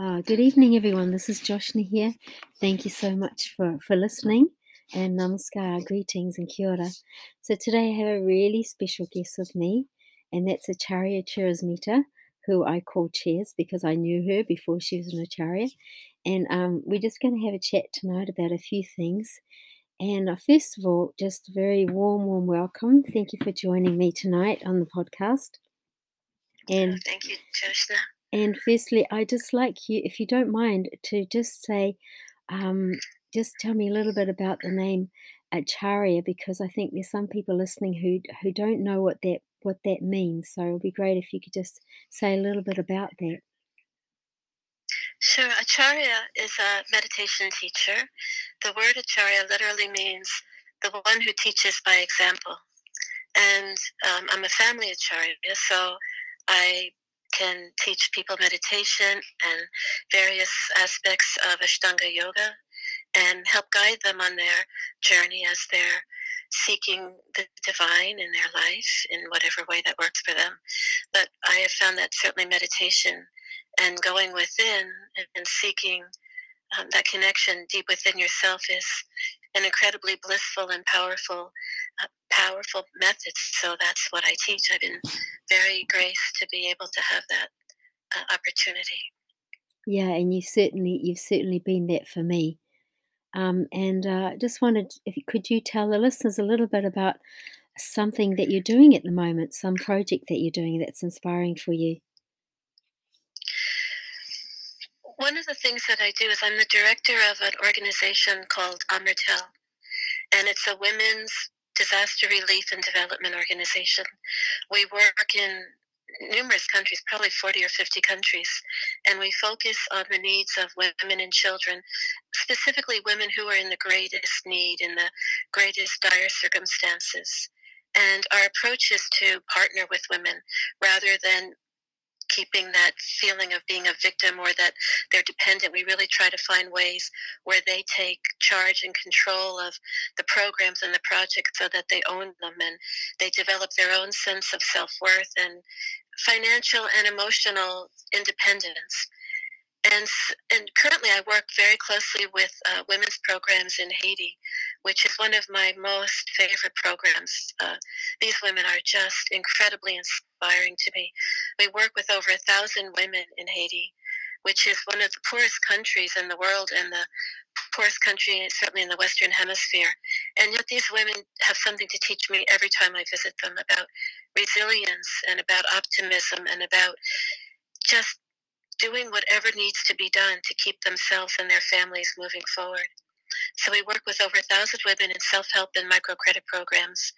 Uh, good evening, everyone. This is Joshna here. Thank you so much for, for listening and namaskar, greetings and kia ora. So today I have a really special guest with me, and that's Acharya Chirismita, who I call Cheers because I knew her before she was an Acharya. And um, we're just going to have a chat tonight about a few things. And uh, first of all, just a very warm, warm welcome. Thank you for joining me tonight on the podcast. And oh, thank you, Joshna. And firstly, I just like you, if you don't mind, to just say, um, just tell me a little bit about the name Acharya, because I think there's some people listening who who don't know what that what that means. So it'd be great if you could just say a little bit about that. Sure. Acharya is a meditation teacher. The word Acharya literally means the one who teaches by example. And um, I'm a family Acharya, so I can teach people meditation and various aspects of Ashtanga yoga and help guide them on their journey as they're seeking the divine in their life in whatever way that works for them. But I have found that certainly meditation and going within and seeking um, that connection deep within yourself is an incredibly blissful and powerful, powerful methods. So that's what I teach. I've been very graced to be able to have that uh, opportunity. Yeah, and you certainly you've certainly been that for me. Um, and uh, just wanted, if could you tell the listeners a little bit about something that you're doing at the moment, some project that you're doing that's inspiring for you? One of the things that I do is I'm the director of an organization called AMURTEL, and it's a women's disaster relief and development organization. We work in numerous countries, probably 40 or 50 countries, and we focus on the needs of women and children, specifically women who are in the greatest need, in the greatest dire circumstances. And our approach is to partner with women rather than keeping that feeling of being a victim or that they're dependent. We really try to find ways where they take charge and control of the programs and the projects so that they own them and they develop their own sense of self worth and financial and emotional independence. And, and currently, I work very closely with uh, women's programs in Haiti, which is one of my most favorite programs. Uh, these women are just incredibly inspiring to me. We work with over a thousand women in Haiti, which is one of the poorest countries in the world and the poorest country, certainly in the Western Hemisphere. And yet, these women have something to teach me every time I visit them about resilience and about optimism and about just doing whatever needs to be done to keep themselves and their families moving forward. So we work with over a thousand women in self-help and microcredit programs.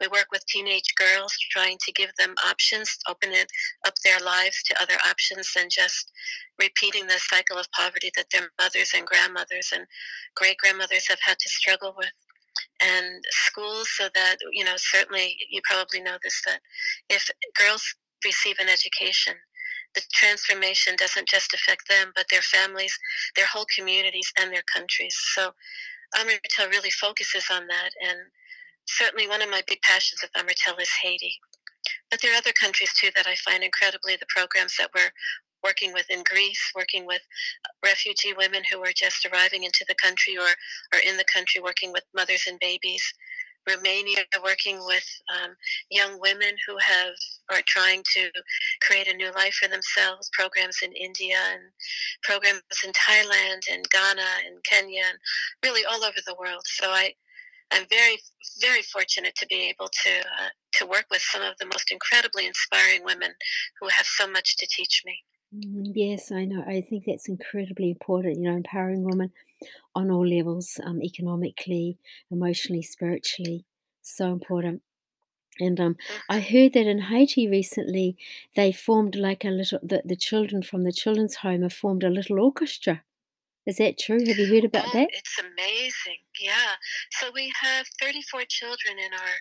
We work with teenage girls trying to give them options, open it up their lives to other options than just repeating the cycle of poverty that their mothers and grandmothers and great grandmothers have had to struggle with. And schools so that, you know, certainly you probably know this, that if girls receive an education, the transformation doesn't just affect them, but their families, their whole communities, and their countries. So AMURTEL really focuses on that. And certainly one of my big passions of AMURTEL is Haiti. But there are other countries too that I find incredibly the programs that we're working with in Greece, working with uh, refugee women who are just arriving into the country or are in the country working with mothers and babies. Romania, working with um, young women who have are trying to create a new life for themselves. Programs in India and programs in Thailand and Ghana and Kenya and really all over the world. So I, I'm very, very fortunate to be able to uh, to work with some of the most incredibly inspiring women who have so much to teach me. Mm, yes, I know. I think that's incredibly important. You know, empowering women on all levels, um, economically, emotionally, spiritually. So important. And um, I mm-hmm. heard that in Haiti recently, they formed like a little, the, the children from the children's home have formed a little orchestra. Is that true? Have you heard about oh, that? It's amazing. Yeah. So we have 34 children in our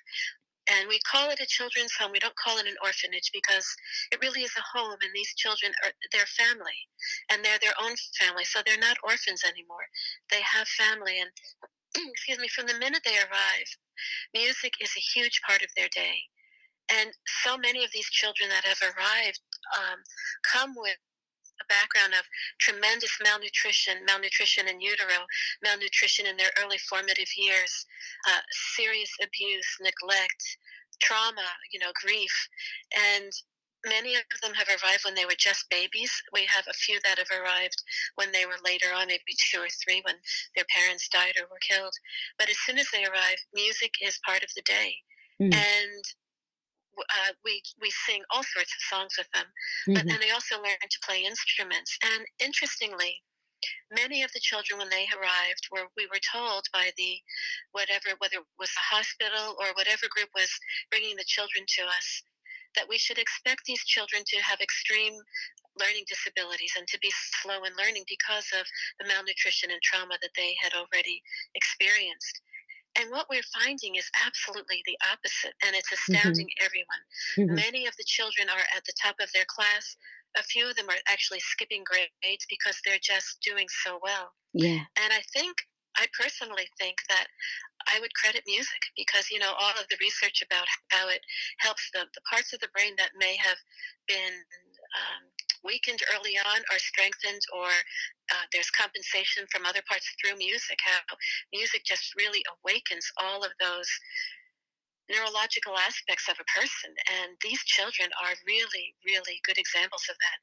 and we call it a children's home. We don't call it an orphanage because it really is a home, and these children are their family, and they're their own family. So they're not orphans anymore. They have family, and excuse me, from the minute they arrive, music is a huge part of their day. And so many of these children that have arrived um, come with a background of tremendous malnutrition, malnutrition in utero, malnutrition in their early formative years, uh, serious abuse, neglect, trauma, you know, grief. And many of them have arrived when they were just babies. We have a few that have arrived when they were later on, maybe two or three, when their parents died or were killed. But as soon as they arrive, music is part of the day. Mm. And uh, we we sing all sorts of songs with them, mm-hmm. but then they also learn to play instruments. And interestingly, many of the children when they arrived were we were told by the whatever whether it was the hospital or whatever group was bringing the children to us that we should expect these children to have extreme learning disabilities and to be slow in learning because of the malnutrition and trauma that they had already experienced. And what we're finding is absolutely the opposite, and it's mm-hmm. astounding mm-hmm. everyone. Mm-hmm. Many of the children are at the top of their class. A few of them are actually skipping grades because they're just doing so well. Yeah. And I think, I personally think that I would credit music because, you know, all of the research about how it helps the, the parts of the brain that may have been um, weakened early on are strengthened or uh, there's compensation from other parts through music, how music just really awakens all of those neurological aspects of a person. And these children are really, really good examples of that.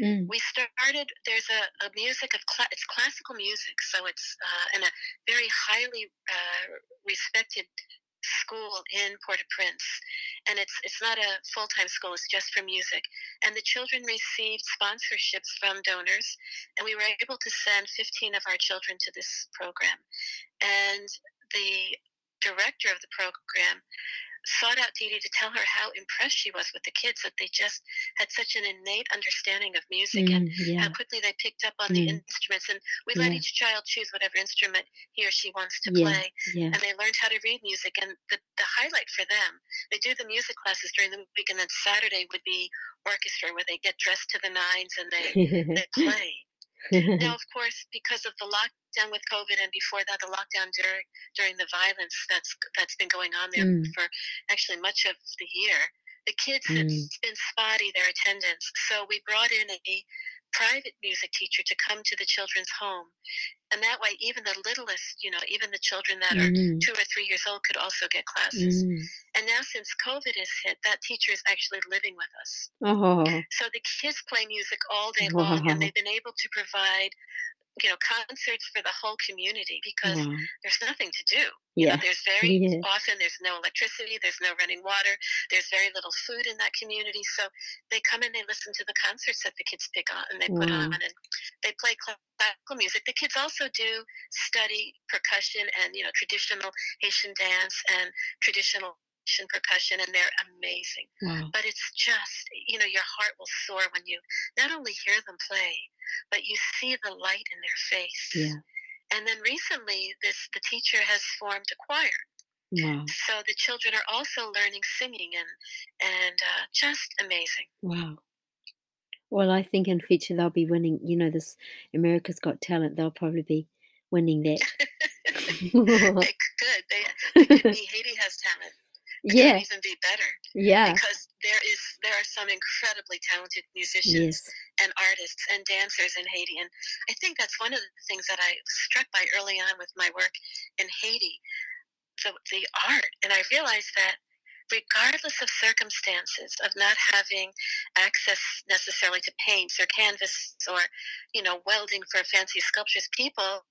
Mm. We started. There's a, a music of cl- it's classical music, so it's uh, in a very highly uh, respected school in Port-au-Prince, and it's it's not a full-time school. It's just for music, and the children received sponsorships from donors, and we were able to send 15 of our children to this program, and the director of the program sought out Dee Dee to tell her how impressed she was with the kids that they just had such an innate understanding of music mm, and yeah. how quickly they picked up on mm. the instruments. And we let each child choose whatever instrument he or she wants to yeah. play. Yeah. And they learned how to read music. And the, the highlight for them, they do the music classes during the week, and then Saturday would be orchestra where they get dressed to the nines and they, they play. Now, of course, because of the lockdown with COVID, and before that, the lockdown during during the violence that's that's been going on there mm. for actually much of the year. The kids mm. have been spotty their attendance, so we brought in a private music teacher to come to the children's home. And that way, even the littlest, you know, even the children that are mm. two or three years old could also get classes. Mm. And now, since COVID has hit, that teacher is actually living with us. Oh. So the kids play music all day long, and they've been able to provide you know concerts for the whole community because yeah. there's nothing to do you yeah. know there's very yeah. often there's no electricity there's no running water there's very little food in that community so they come and they listen to the concerts that the kids pick on and they wow. put on mm. and they play classical music the kids also do study percussion and you know traditional haitian dance and traditional percussion and they're amazing. Wow. But it's just, you know, your heart will soar when you not only hear them play, but you see the light in their face. Yeah. And then recently, this the teacher has formed a choir. Wow. So the children are also learning singing and and uh, just amazing. Wow. Well, I think in future they'll be winning. You know, this America's Got Talent. They'll probably be winning that. they could. They, they could be. Haiti has talent yeah. even be better. Yeah. Because there is there are some incredibly talented musicians yes. and artists and dancers in Haiti. And I think that's one of the things that I was struck by early on with my work in Haiti. The the art. And I realized that regardless of circumstances of not having access necessarily to paints or canvas or, you know, welding for fancy sculptures, people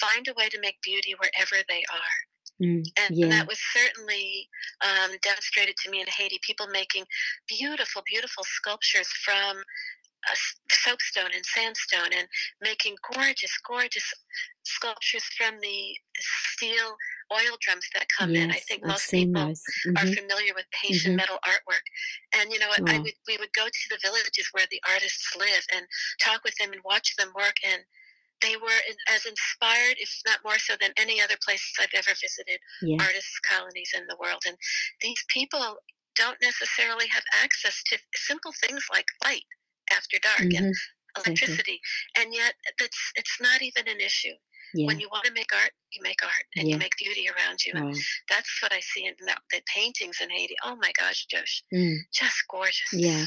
find a way to make beauty wherever they are. Mm, and yeah. that was certainly um, demonstrated to me in Haiti. People making beautiful, beautiful sculptures from uh, soapstone and sandstone, and making gorgeous, gorgeous sculptures from the, steel oil drums that come yes, in. I think most people mm-hmm. are familiar with the Haitian mm-hmm. metal artwork. And you know what? Wow. I would, we would go to the villages where the artists live and talk with them and watch them work. And they were as inspired, if not more so, than any other places I've ever visited, yeah. artists' colonies in the world. And these people don't necessarily have access to simple things like light after dark mm-hmm. and electricity, and yet it's it's not even an issue. Yeah. When you want to make art, you make art and yeah. you make beauty around you. And that's what I see in the, the, paintings in Haiti. Oh my gosh, Josh, mm. just gorgeous. Yeah.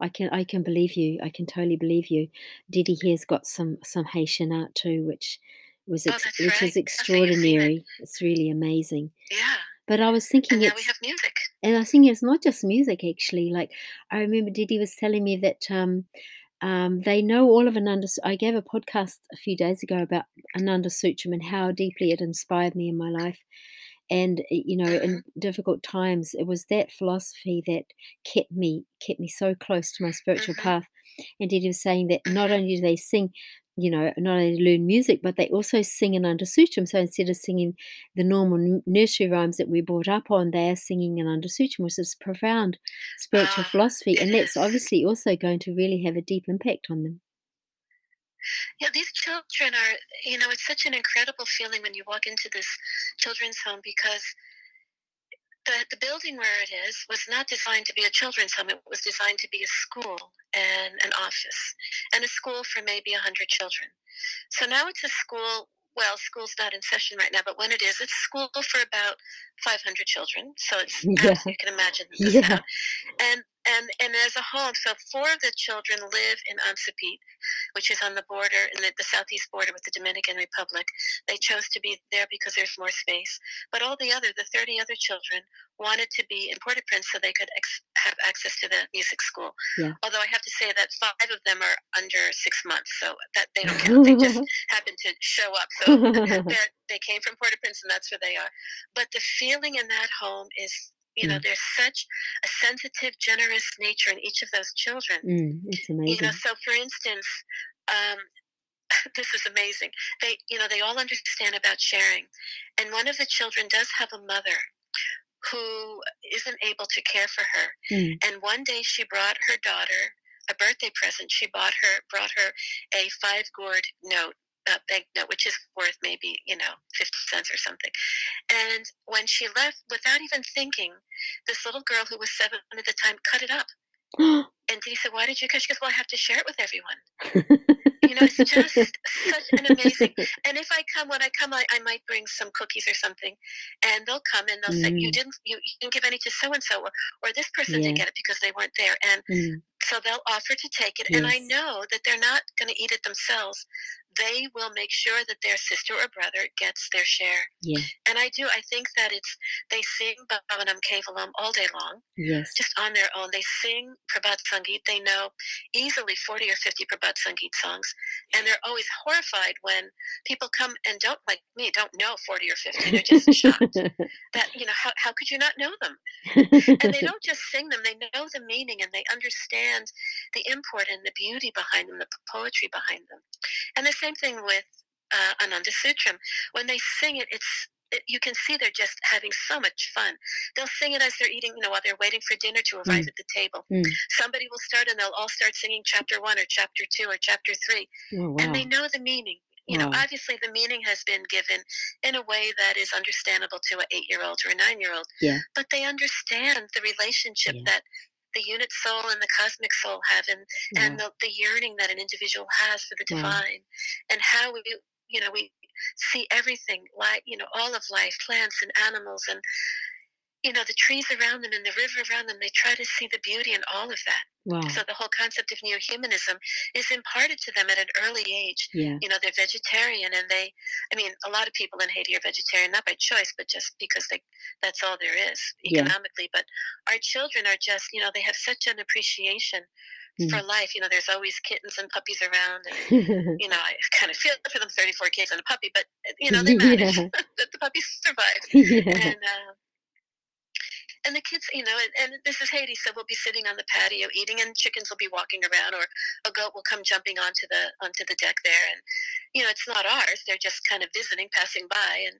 I can I can believe you. I can totally believe you. Didi here's got some some Haitian art too, which was Oh, ex- that's which right. is extraordinary. It's really amazing. Yeah. But I was And thinking we it's have music. and I think it's not just music actually. Like I remember Didi was telling me that um, um, they know all of Ananda. I gave a podcast a few days ago about Ananda Sutram and how deeply it inspired me in my life. And uh, you know, in difficult times, it was that philosophy that kept me kept me so close to my spiritual Mhm. path. And he was saying that not only do they sing, you know, not only learn music, but they also sing Ananda Sutram. So instead of singing the normal nursery rhymes that we brought up on, they are singing Ananda Sutram, which is profound spiritual Ah, philosophy, and that's obviously also going to really have a deep impact on them. Yeah, these children are, you know, it's such an incredible feeling when you walk into this children's home because the, the building where it is was not designed to be a children's home. It was designed to be a school and an office and a school for maybe 100 children. So now it's a school. Well, school's not in session right now, but when it is, it's school for about 500 children. So it's, Yeah. you can imagine, Yeah. And, and, and as a home, so four of the children live in Anse-à-Pitres, which is on the border, in the, the southeast border with the Dominican Republic. They chose to be there because there's more space. But all the other, the 30 other children, wanted to be in Port-au-Prince so they could ex- have access to the music school. Yeah. Although I have to say that five of them are under six months, so that they don't count. They just happen to show up. So they came from Port-au-Prince, and that's where they are. But the feeling in that home is, you know, Mm. there's such a sensitive, generous nature in each of those children. Mm, it's You know, so for instance, um, this is amazing. They, you know, they all understand about sharing, and one of the children does have a mother who isn't able to care for her. Mm. And one day she brought her daughter a birthday present. She bought her brought her a five gourde note, a bank note, which is worth maybe you know fifty cents or something. And when she left, without even thinking, this little girl who was seven at the time cut it up. And Dee said, "Why did you?" Because she goes, "Well, I have to share it with everyone." You know, it's just such an amazing. And if I come, when I come, I, I might bring some cookies or something, and they'll come and they'll say, "You Mm. didn't, you, you didn't give any to so and so, or this person Yeah. didn't get it because they weren't there." And Mm, so they'll offer to take it, and I know that they're not going to eat it themselves. They will make sure that their sister or brother gets their share. yeah. And I do. I think that it's they sing Baba Nam Kevalam all day long, Yes. just on their own. They sing Prabhat Sangeet. They know easily 40 or 50 Prabhat Sangeet songs, and they're always horrified when people come and don't like me, don't know 40 or 50. They're just shocked that you know how how could you not know them? and they don't just sing them they know the meaning and they understand the import and the beauty behind them the poetry behind them and the same thing with uh, ananda sutram when they sing it it's it, you can see they're just having so much fun. They'll sing it as they're eating, you know, while they're waiting for dinner to arrive Mm. at the table. Mm. Somebody will start and they'll all start singing chapter one or chapter two or chapter three, oh, wow. and they know the meaning. You know, Wow. obviously the meaning has been given in a way that is understandable to an eight-year-old or a nine-year-old. Yeah. But they understand the relationship Yeah. that the unit soul and the cosmic soul have, and and the, the yearning that an individual has for the divine, and how we, you know, we see everything, like you know, all of life, plants and animals, and you know, the trees around them and the river around them. They try to see the beauty in all of that. Wow. So the whole concept of neo-humanism is imparted to them at an early age. Yeah. You know, they're vegetarian, and they, I mean, a lot of people in Haiti are vegetarian, not by choice, but just because they, that's all there is economically. Yeah. But our children are just, you know, they have such an appreciation Mm. for life. You know, there's always kittens and puppies around, and you know, I kind of feel for them, 34 kids and a puppy, but you know, they manage. Yeah. the puppies survive yeah. and uh, and the kids, you know, and, and this is Haiti, so we'll be sitting on the patio eating, and chickens will be walking around, or a goat will come jumping onto the onto the deck there, and you know, it's not ours; they're just kind of visiting, passing by, and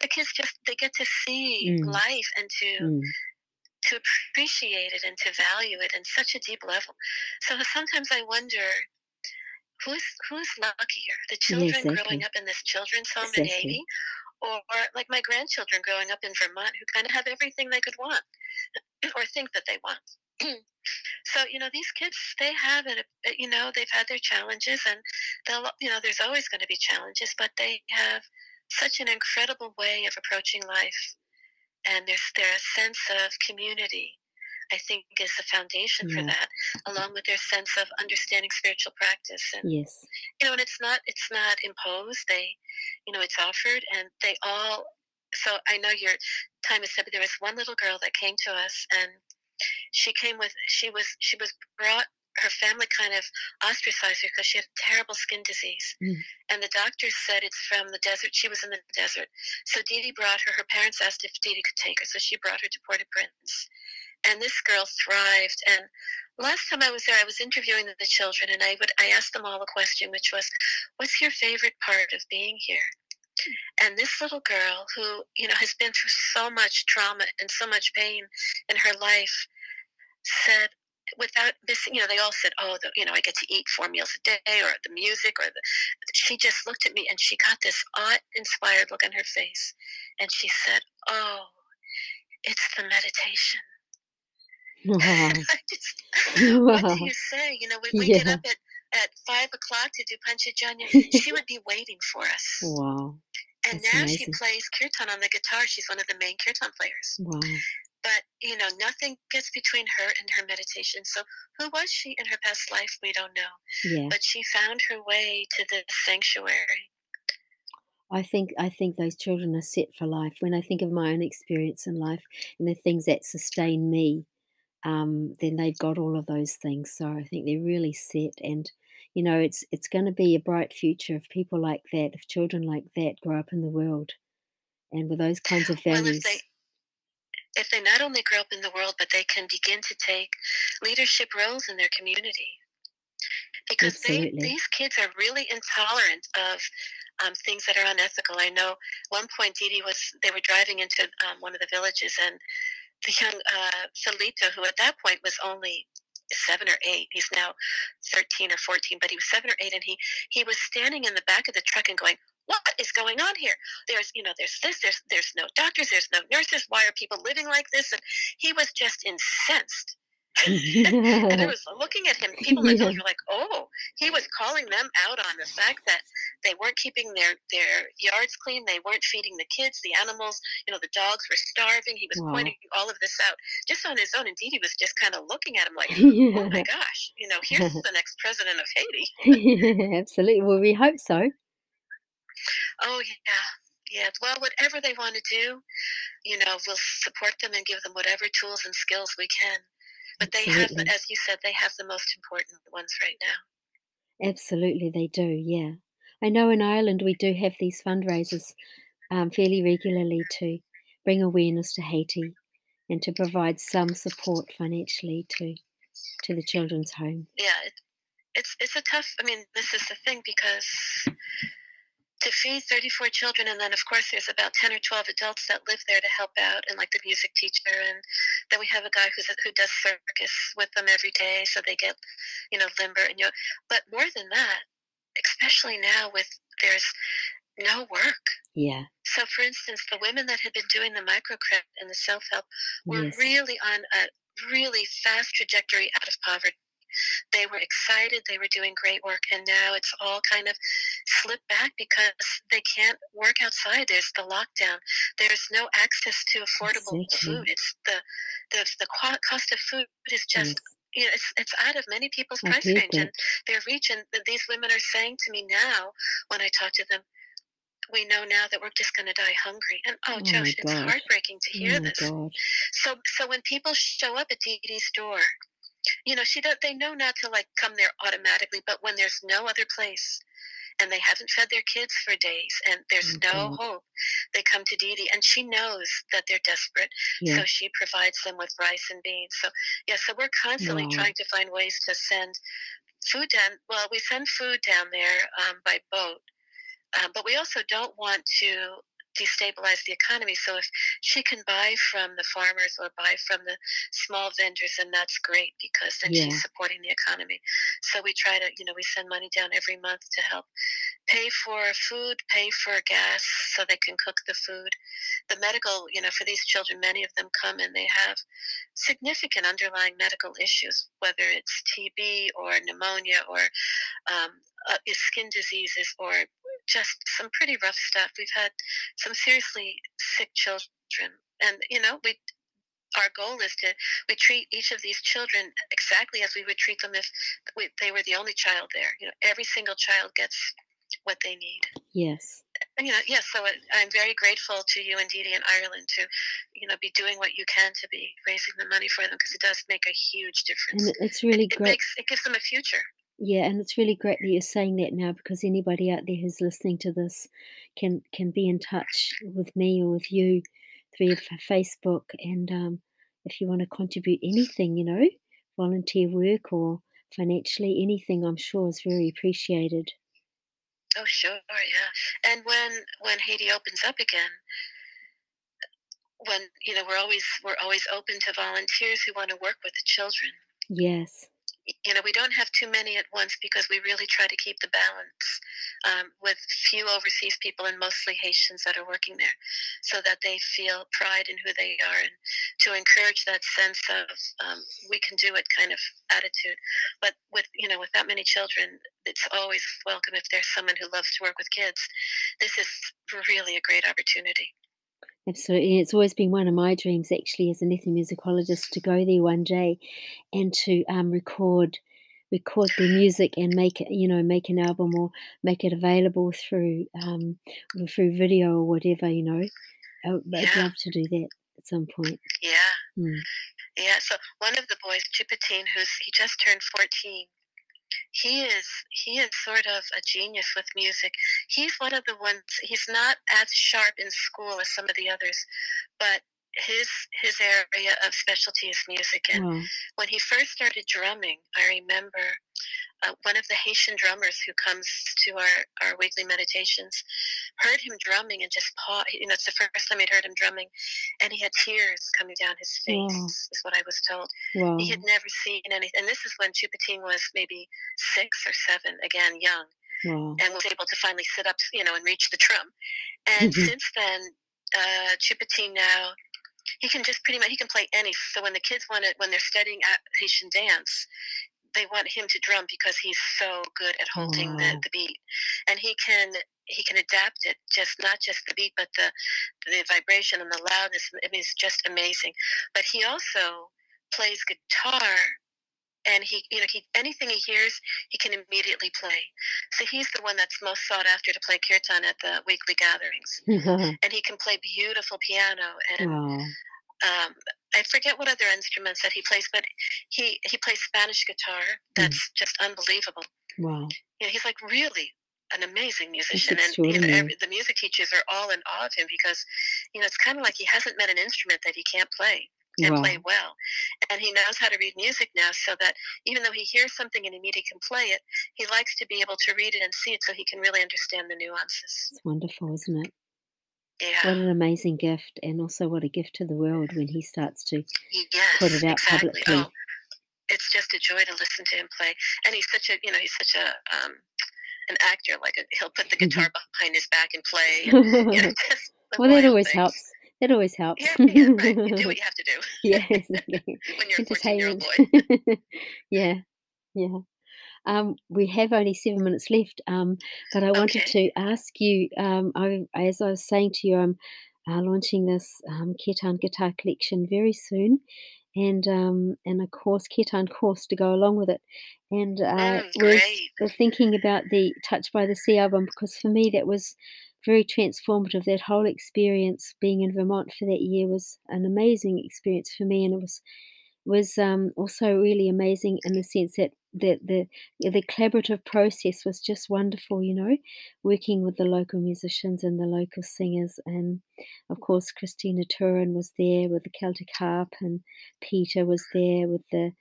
the kids just they get to see Mm. life and to Mm. to appreciate it and to value it in such a deep level. So sometimes I wonder. Who's who's luckier, the children exactly. growing up in this children's home in Exactly. Haiti, or like my grandchildren growing up in Vermont who kind of have everything they could want or think that they want. so, you know, these kids, they have it, uh, you know, they've had their challenges and they'll, you know, there's always going to be challenges, but they have such an incredible way of approaching life. And there's, a sense of community, I think is the foundation yeah. for that, along with their sense of understanding spiritual practice. And yes, you know, and it's not it's not imposed. They, you know, it's offered, and they all. So I know your time is but there was one little girl that came to us, and she came with she was she was brought her family kind of ostracized her because she had terrible skin disease. Mm. And the doctors said it's from the desert. She was in the desert. So Dee Dee brought her. Her parents asked if Dee Dee could take her. So she brought her to Port-au-Prince. And this girl thrived. And last time I was there, I was interviewing the children, and I would I asked them all a question, which was, "What's your favorite part of being here?" And this little girl, who you know has been through so much trauma and so much pain in her life, said, without missing, you know, they all said, "Oh, the, you know, I get to eat four meals a day," or the music, or the. She just looked at me and she got this awe-inspired look on her face, and she said, "Oh, it's the meditation." Wow. just. What do you say? You know, we, we yeah. get up at at five o'clock to do Panchajanya. she would be waiting for us. Wow. And That's now amazing. she plays kirtan on the guitar. She's one of the main kirtan players. Wow but you know nothing gets between her and her meditation so who was she in her past life we don't know yeah. but she found her way to the sanctuary I think I think those children are set for life. When I think of my own experience in life and the things that sustain me, um, then they've got all of those things. So I think they're really set, and you know, it's it's going to be a bright future if people like that, if children like that grow up in the world, and with those kinds of values. Well, if they not only grow up in the world, but they can begin to take leadership roles in their community. Because they, these kids are really intolerant of um, things that are unethical. I know one point Dee Dee was, they were driving into um, one of the villages and the young uh, Felito, who at that point was only seven or eight. He's now 13 or 14, but he was seven or eight, and he he was standing in the back of the truck and going, what is going on here? There's, you know, there's this, there's, there's no doctors, there's no nurses. Why are people living like this? And he was just incensed. And I was looking at him. People in the were like, "Oh, he was calling them out on the fact that they weren't keeping their their yards clean. They weren't feeding the kids, the animals. You know, the dogs were starving. He was wow. pointing all of this out just on his own. Indeed, he was just kind of looking at him like, "Oh my gosh, you know, here's the next president of Haiti." Absolutely. Well, we hope so. Oh yeah, yeah. Well, whatever they want to do, you know, we'll support them and give them whatever tools and skills we can. But they Absolutely. have, as you said, they have the most important ones right now. Absolutely, they do. Yeah, I know in Ireland we do have these fundraisers um, fairly regularly to bring awareness to Haiti and to provide some support financially to to the children's home. Yeah, it, it's it's a tough. I mean, this is the thing because to feed 34 children and then of course there's about 10 or 12 adults that live there to help out and like the music teacher and then we have a guy who's a, who does circus with them every day so they get you know limber and you know, but more than that especially now with there's no work. Yeah. So for instance the women that had been doing the microcredit and the self-help were yes. really on a really fast trajectory out of poverty they were excited, they were doing great work, and now it's all kind of slipped back because they can't work outside. There's the lockdown. There's no access to affordable exactly. food. It's the the the cost of food is just yes you know, it's, it's out of many people's price range. And their region, these women are saying to me now, when I talk to them, we know now that we're just going to die hungry. And oh, oh Josh, it's heartbreaking to hear oh this. So, so when people show up at Dee Dee's door you know, she does, they know not to like come there automatically, but when there's no other place and they haven't fed their kids for days and there's okay. no hope, they come to Dee Dee and she knows that they're desperate. Yeah. So she provides them with rice and beans. So, yeah, so we're constantly trying to find ways to send food down. Well, we send food down there um, by boat. Um, but we also don't want to destabilize the economy. So if she can buy from the farmers or buy from the small vendors, then that's great because then yeah. she's supporting the economy. So we try to, you know, we send money down every month to help pay for food, pay for gas so they can cook the food. The medical, you know, for these children, many of them come and they have significant underlying medical issues, whether it's TB or pneumonia or um, uh, skin diseases or just some pretty rough stuff. We've had some seriously sick children, and you know, we our goal is to we treat each of these children exactly as we would treat them if we, they were the only child there. You know, every single child gets what they need. Yes. And, you know, yes. So it, I'm very grateful to you and Dee in Ireland to, you know, be doing what you can to be raising the money for them because it does make a huge difference. And it's really it, great. It, makes, it gives them a future. Yeah, and it's really great that you're saying that now because anybody out there who's listening to this can can be in touch with me or with you through Facebook. And um, if you want to contribute anything, you know, volunteer work or financially, anything, I'm sure is very appreciated. Oh, sure, yeah. And when when Haiti opens up again, when you know we're always we're always open to volunteers who want to work with the children. Yes you know, we don't have too many at once because we really try to keep the balance um, with few overseas people and mostly Haitians that are working there so that they feel pride in who they are and to encourage that sense of um, we can do it kind of attitude. But with, you know, with that many children, it's always welcome if there's someone who loves to work with kids. This is really a great opportunity. Absolutely. It's always been one of my dreams, actually, as an ethnomusicologist, to go there one day and to um, record record their music and make it, you know, make an album or make it available through um, through video or whatever, you know. I, would yeah. love to do that at some point. Yeah. Hmm. Yeah. So one of the boys, Chipatine, who's he just turned fourteen, he is he is sort of a genius with music. He's one of the ones. He's not as sharp in school as some of the others, but his his area of specialty is music. And wow. when he first started drumming, I remember uh, one of the Haitian drummers who comes to our, our weekly meditations heard him drumming and just paused. You know, it's the first time he'd heard him drumming, and he had tears coming down his face, wow. is what I was told. Wow. He had never seen anything. And this is when Chupatine was maybe six or seven, again, young, wow. and was able to finally sit up, you know, and reach the drum. And mm-hmm. since then, uh, Chupatine now he can just pretty much he can play any. So when the kids want it, when they're studying Haitian dance, they want him to drum because he's so good at holding oh. the, mm-hmm. the beat, and he can he can adapt it just not just the beat but the the vibration and the loudness. I it's just amazing. But he also plays guitar and he you know he anything he hears he can immediately play so he's the one that's most sought after to play kirtan at the weekly gatherings and he can play beautiful piano and wow. Um, I forget what other instruments that he plays, but he he plays Spanish guitar. That's mm. just unbelievable. Wow! You know, he's like really an amazing musician, and you know, every, the music teachers are all in awe of him because, you know, it's kind of like he hasn't met an instrument that he can't play and wow. play well. And he knows how to read music now, so that even though he hears something and immediately can play it, he likes to be able to read it and see it so he can really understand the nuances. It's wonderful, isn't it? Yeah. What an amazing gift, and also what a gift to the world when he starts to yes, put it out exactly. publicly. Oh, it's just a joy to listen to him play, and he's such a you know he's such a um, an actor. Like a, he'll put the guitar behind his back and play. And, you know, well, that always things. helps. That always helps. Yeah, yeah, right. You do what you have to do. yeah, exactly. when you're a 14 year old boy. yeah, yeah. Um, we have only seven minutes left, um, but I wanted to ask you, um, I, as I was saying to you, I'm uh, launching this um, Kirtan guitar collection very soon, and um, and a course, Kirtan course to go along with it. And uh, Mm, was great. thinking about the Touched by the Sea album because for me that was very transformative. That whole experience being in Vermont for that year was an amazing experience for me, and it was was um, also really amazing in the sense that the, the the collaborative process was just wonderful. You know, working with the local musicians and the local singers, and of course Christina Turin was there with the Celtic harp, and Peter was there with the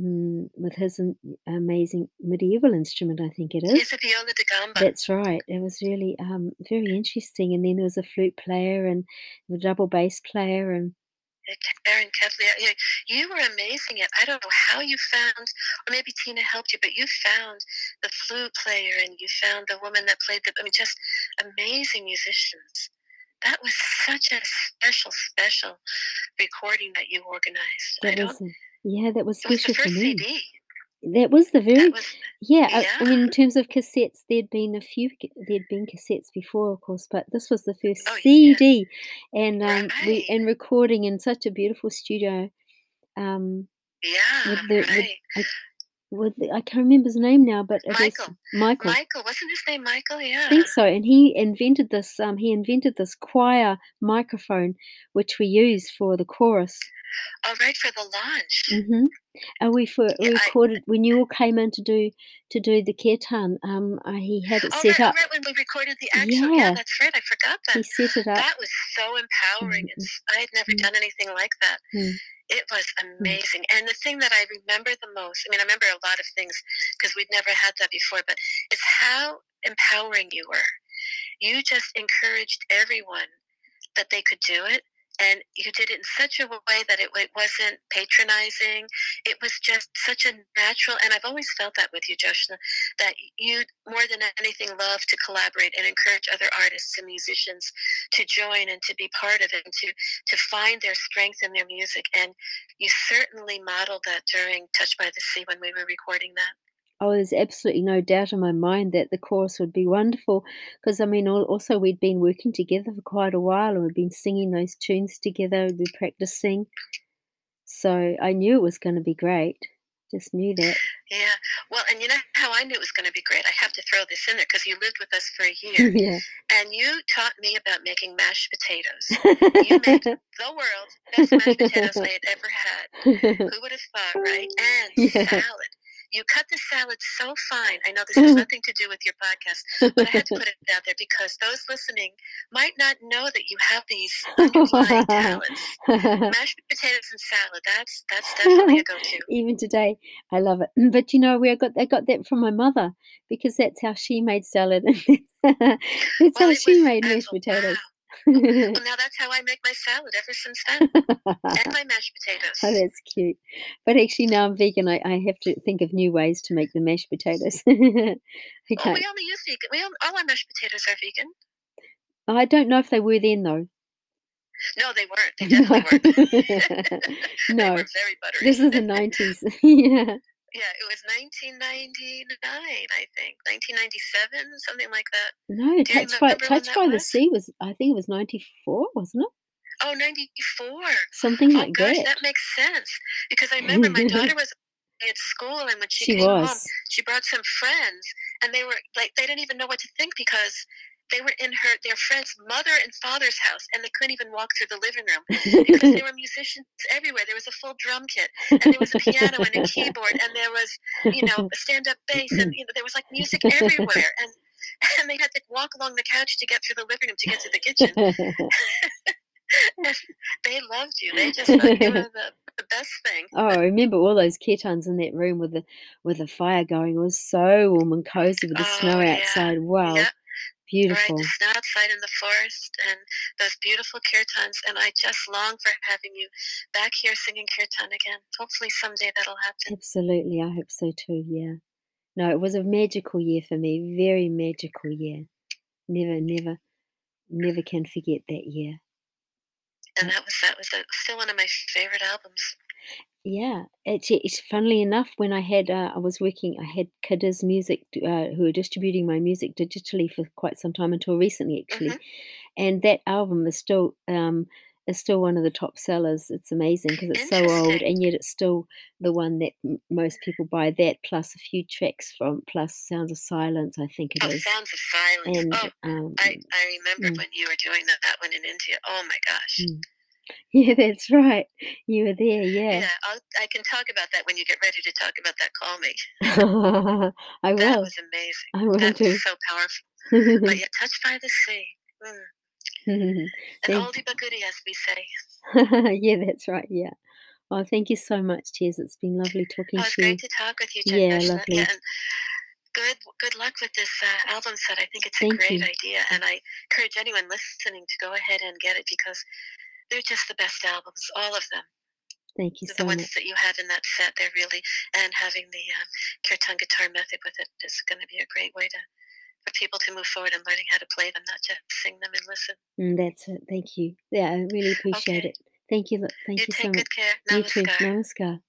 mm, with his amazing medieval instrument. I think it is. Yes, a viola da gamba. That's right. It was really um, very interesting. And then there was a flute player and the double bass player and Aaron Ketley, uh, you, you were amazing at. I don't know how you found, or maybe Tina helped you, but you found the flute player and you found the woman that played the. I mean, just amazing musicians. That was such a special, special recording that you organized. that was yeah, that was It was the special for first me. CD. That was the very was yeah. I, I mean, in terms of cassettes, there'd been a few. There'd been cassettes before, of course, but this was the first Oh, yeah. CD, and um, we and recording in such a beautiful studio. Um, Yeah, with the with right. I, with I can't remember his name now, but it Michael. Michael. Michael, wasn't his name Michael? Yeah, I think so, and he invented this. Um, he invented this choir microphone, which we use for the chorus. Oh, right for the launch. hmm And we for, we Yeah, I- recorded when you all came in to do to do the kirtan. Um, uh, he had it Oh, set right, up. right when we recorded the actual. Yeah. Yeah. that's right. I forgot that. He that. set it up. That was so empowering. Mhm. It's I had never Mm. done anything like that. Mm. It was amazing. And the thing that I remember the most, I mean, I remember a lot of things because we'd never had that before, but it's how empowering you were. You just encouraged everyone that they could do it. And you did it in such a way that it, it wasn't patronizing. It was just such a natural, and I've always felt that with you, Joshna, that you more than anything love to collaborate and encourage other artists and musicians to join and to be part of it and to to find their strength in their music. And you certainly modeled that during Touched by the Sea when we were recording that. Oh, there's absolutely no doubt in my mind that the chorus would be wonderful because I mean, also we'd been working together for quite a while and we'd been singing those tunes together. We'd been practicing, so I knew it was going to be great. Just knew that. Yeah. Well, and you know how I knew it was going to be great? I have to throw this in there because you lived with us for a year yeah. and you taught me about making mashed potatoes. You made the world's best mashed potatoes I had ever had. Who would have thought, right? And Yeah. salad. You cut the salad so fine. I know this has nothing to do with your podcast, but I had to put it out there because those listening might not know that you have these underlying talents. Mashed potatoes and salad. That's that's definitely a go-to. Even today, I love it. But you know, we got I got that from my mother because that's how she made salad. that's Well, how she was- made mashed potatoes. wow. Well, now that's how I make my salad ever since then, and my mashed potatoes. Oh, that's cute. But actually, now I'm vegan. I, I have to think of new ways to make the mashed potatoes. Oh, can't. we only use vegan. We all, all our mashed potatoes are vegan. I don't know if they were then though. No, they weren't. They definitely weren't. they no, were very buttery. this is the nineties. yeah. Yeah, it was 1999, I think, 1997, something like that. No, you Touched by Touched by the? Sea was I think it was ninety four, wasn't it? Oh, 94. Something Oh like gosh, that. that makes sense because I remember my daughter was at school, and when she, She came home, she brought some friends, and they were like they didn't even know what to think because they were in her their friend's mother and father's house, and they couldn't even walk through the living room because there were musicians everywhere. There was a full drum kit, and there was a piano and a keyboard, and there was you know a stand-up bass, and you know there was like music everywhere, and and they had to walk along the couch to get through the living room to get to the kitchen. they loved you. They just thought you were the, the best thing. Oh, I remember all those kirtans in that room with the with the fire going. It was so warm and cozy with the oh, snow Oh, yeah. outside. Wow, Yeah, beautiful. Right, snow outside in the forest and those beautiful kirtans. And I just long for having you back here singing kirtan again. Hopefully someday that'll happen. Absolutely, I hope so too. Yeah. No, it was a magical year for me. Very magical year. Never, never, never can forget that year. And that was that was a, still one of my favorite albums. Yeah, actually, it's funnily enough when I had uh, I was working, I had Cadiz Music uh, who were distributing my music digitally for quite some time until recently, actually, Mhm. and that album is still um is still one of the top sellers. It's amazing because it's so old, Interesting. and yet it's still the one that m- most people buy. That plus a few tracks from plus Sounds of Silence, I think it Oh, is, Sounds of Silence. and oh, um, I, I remember mm. when you were doing that, that one in India. Oh my gosh. Mm. yeah, that's right. You were there, Yeah, yeah. I'll, I can talk about that when you get ready to talk about that. Call me. I will. That was amazing. I will That too. was so powerful. But yeah, touched by the sea. Mm. An Thank- oldie but goodie, as we say. yeah, that's right. Yeah. Oh, thank you so much, Cheers. It's been lovely talking Oh, to you. great to talk with you, Jen. Yeah, lovely. Yeah, and good good luck with this uh, album set. I think it's a Thank great you. idea, and I encourage anyone listening to go ahead and get it because they're just the best albums, all of them. Thank you so much. the ones that you had in that set, they're really and having the um, kirtan guitar method with it is going to be a great way to for people to move forward and learning how to play them, not just sing them and listen. Mm, that's it. Thank you. Yeah, I really appreciate Okay. it. Thank you. Thank you you so much. good care. You too. Namaskar. Namaskar.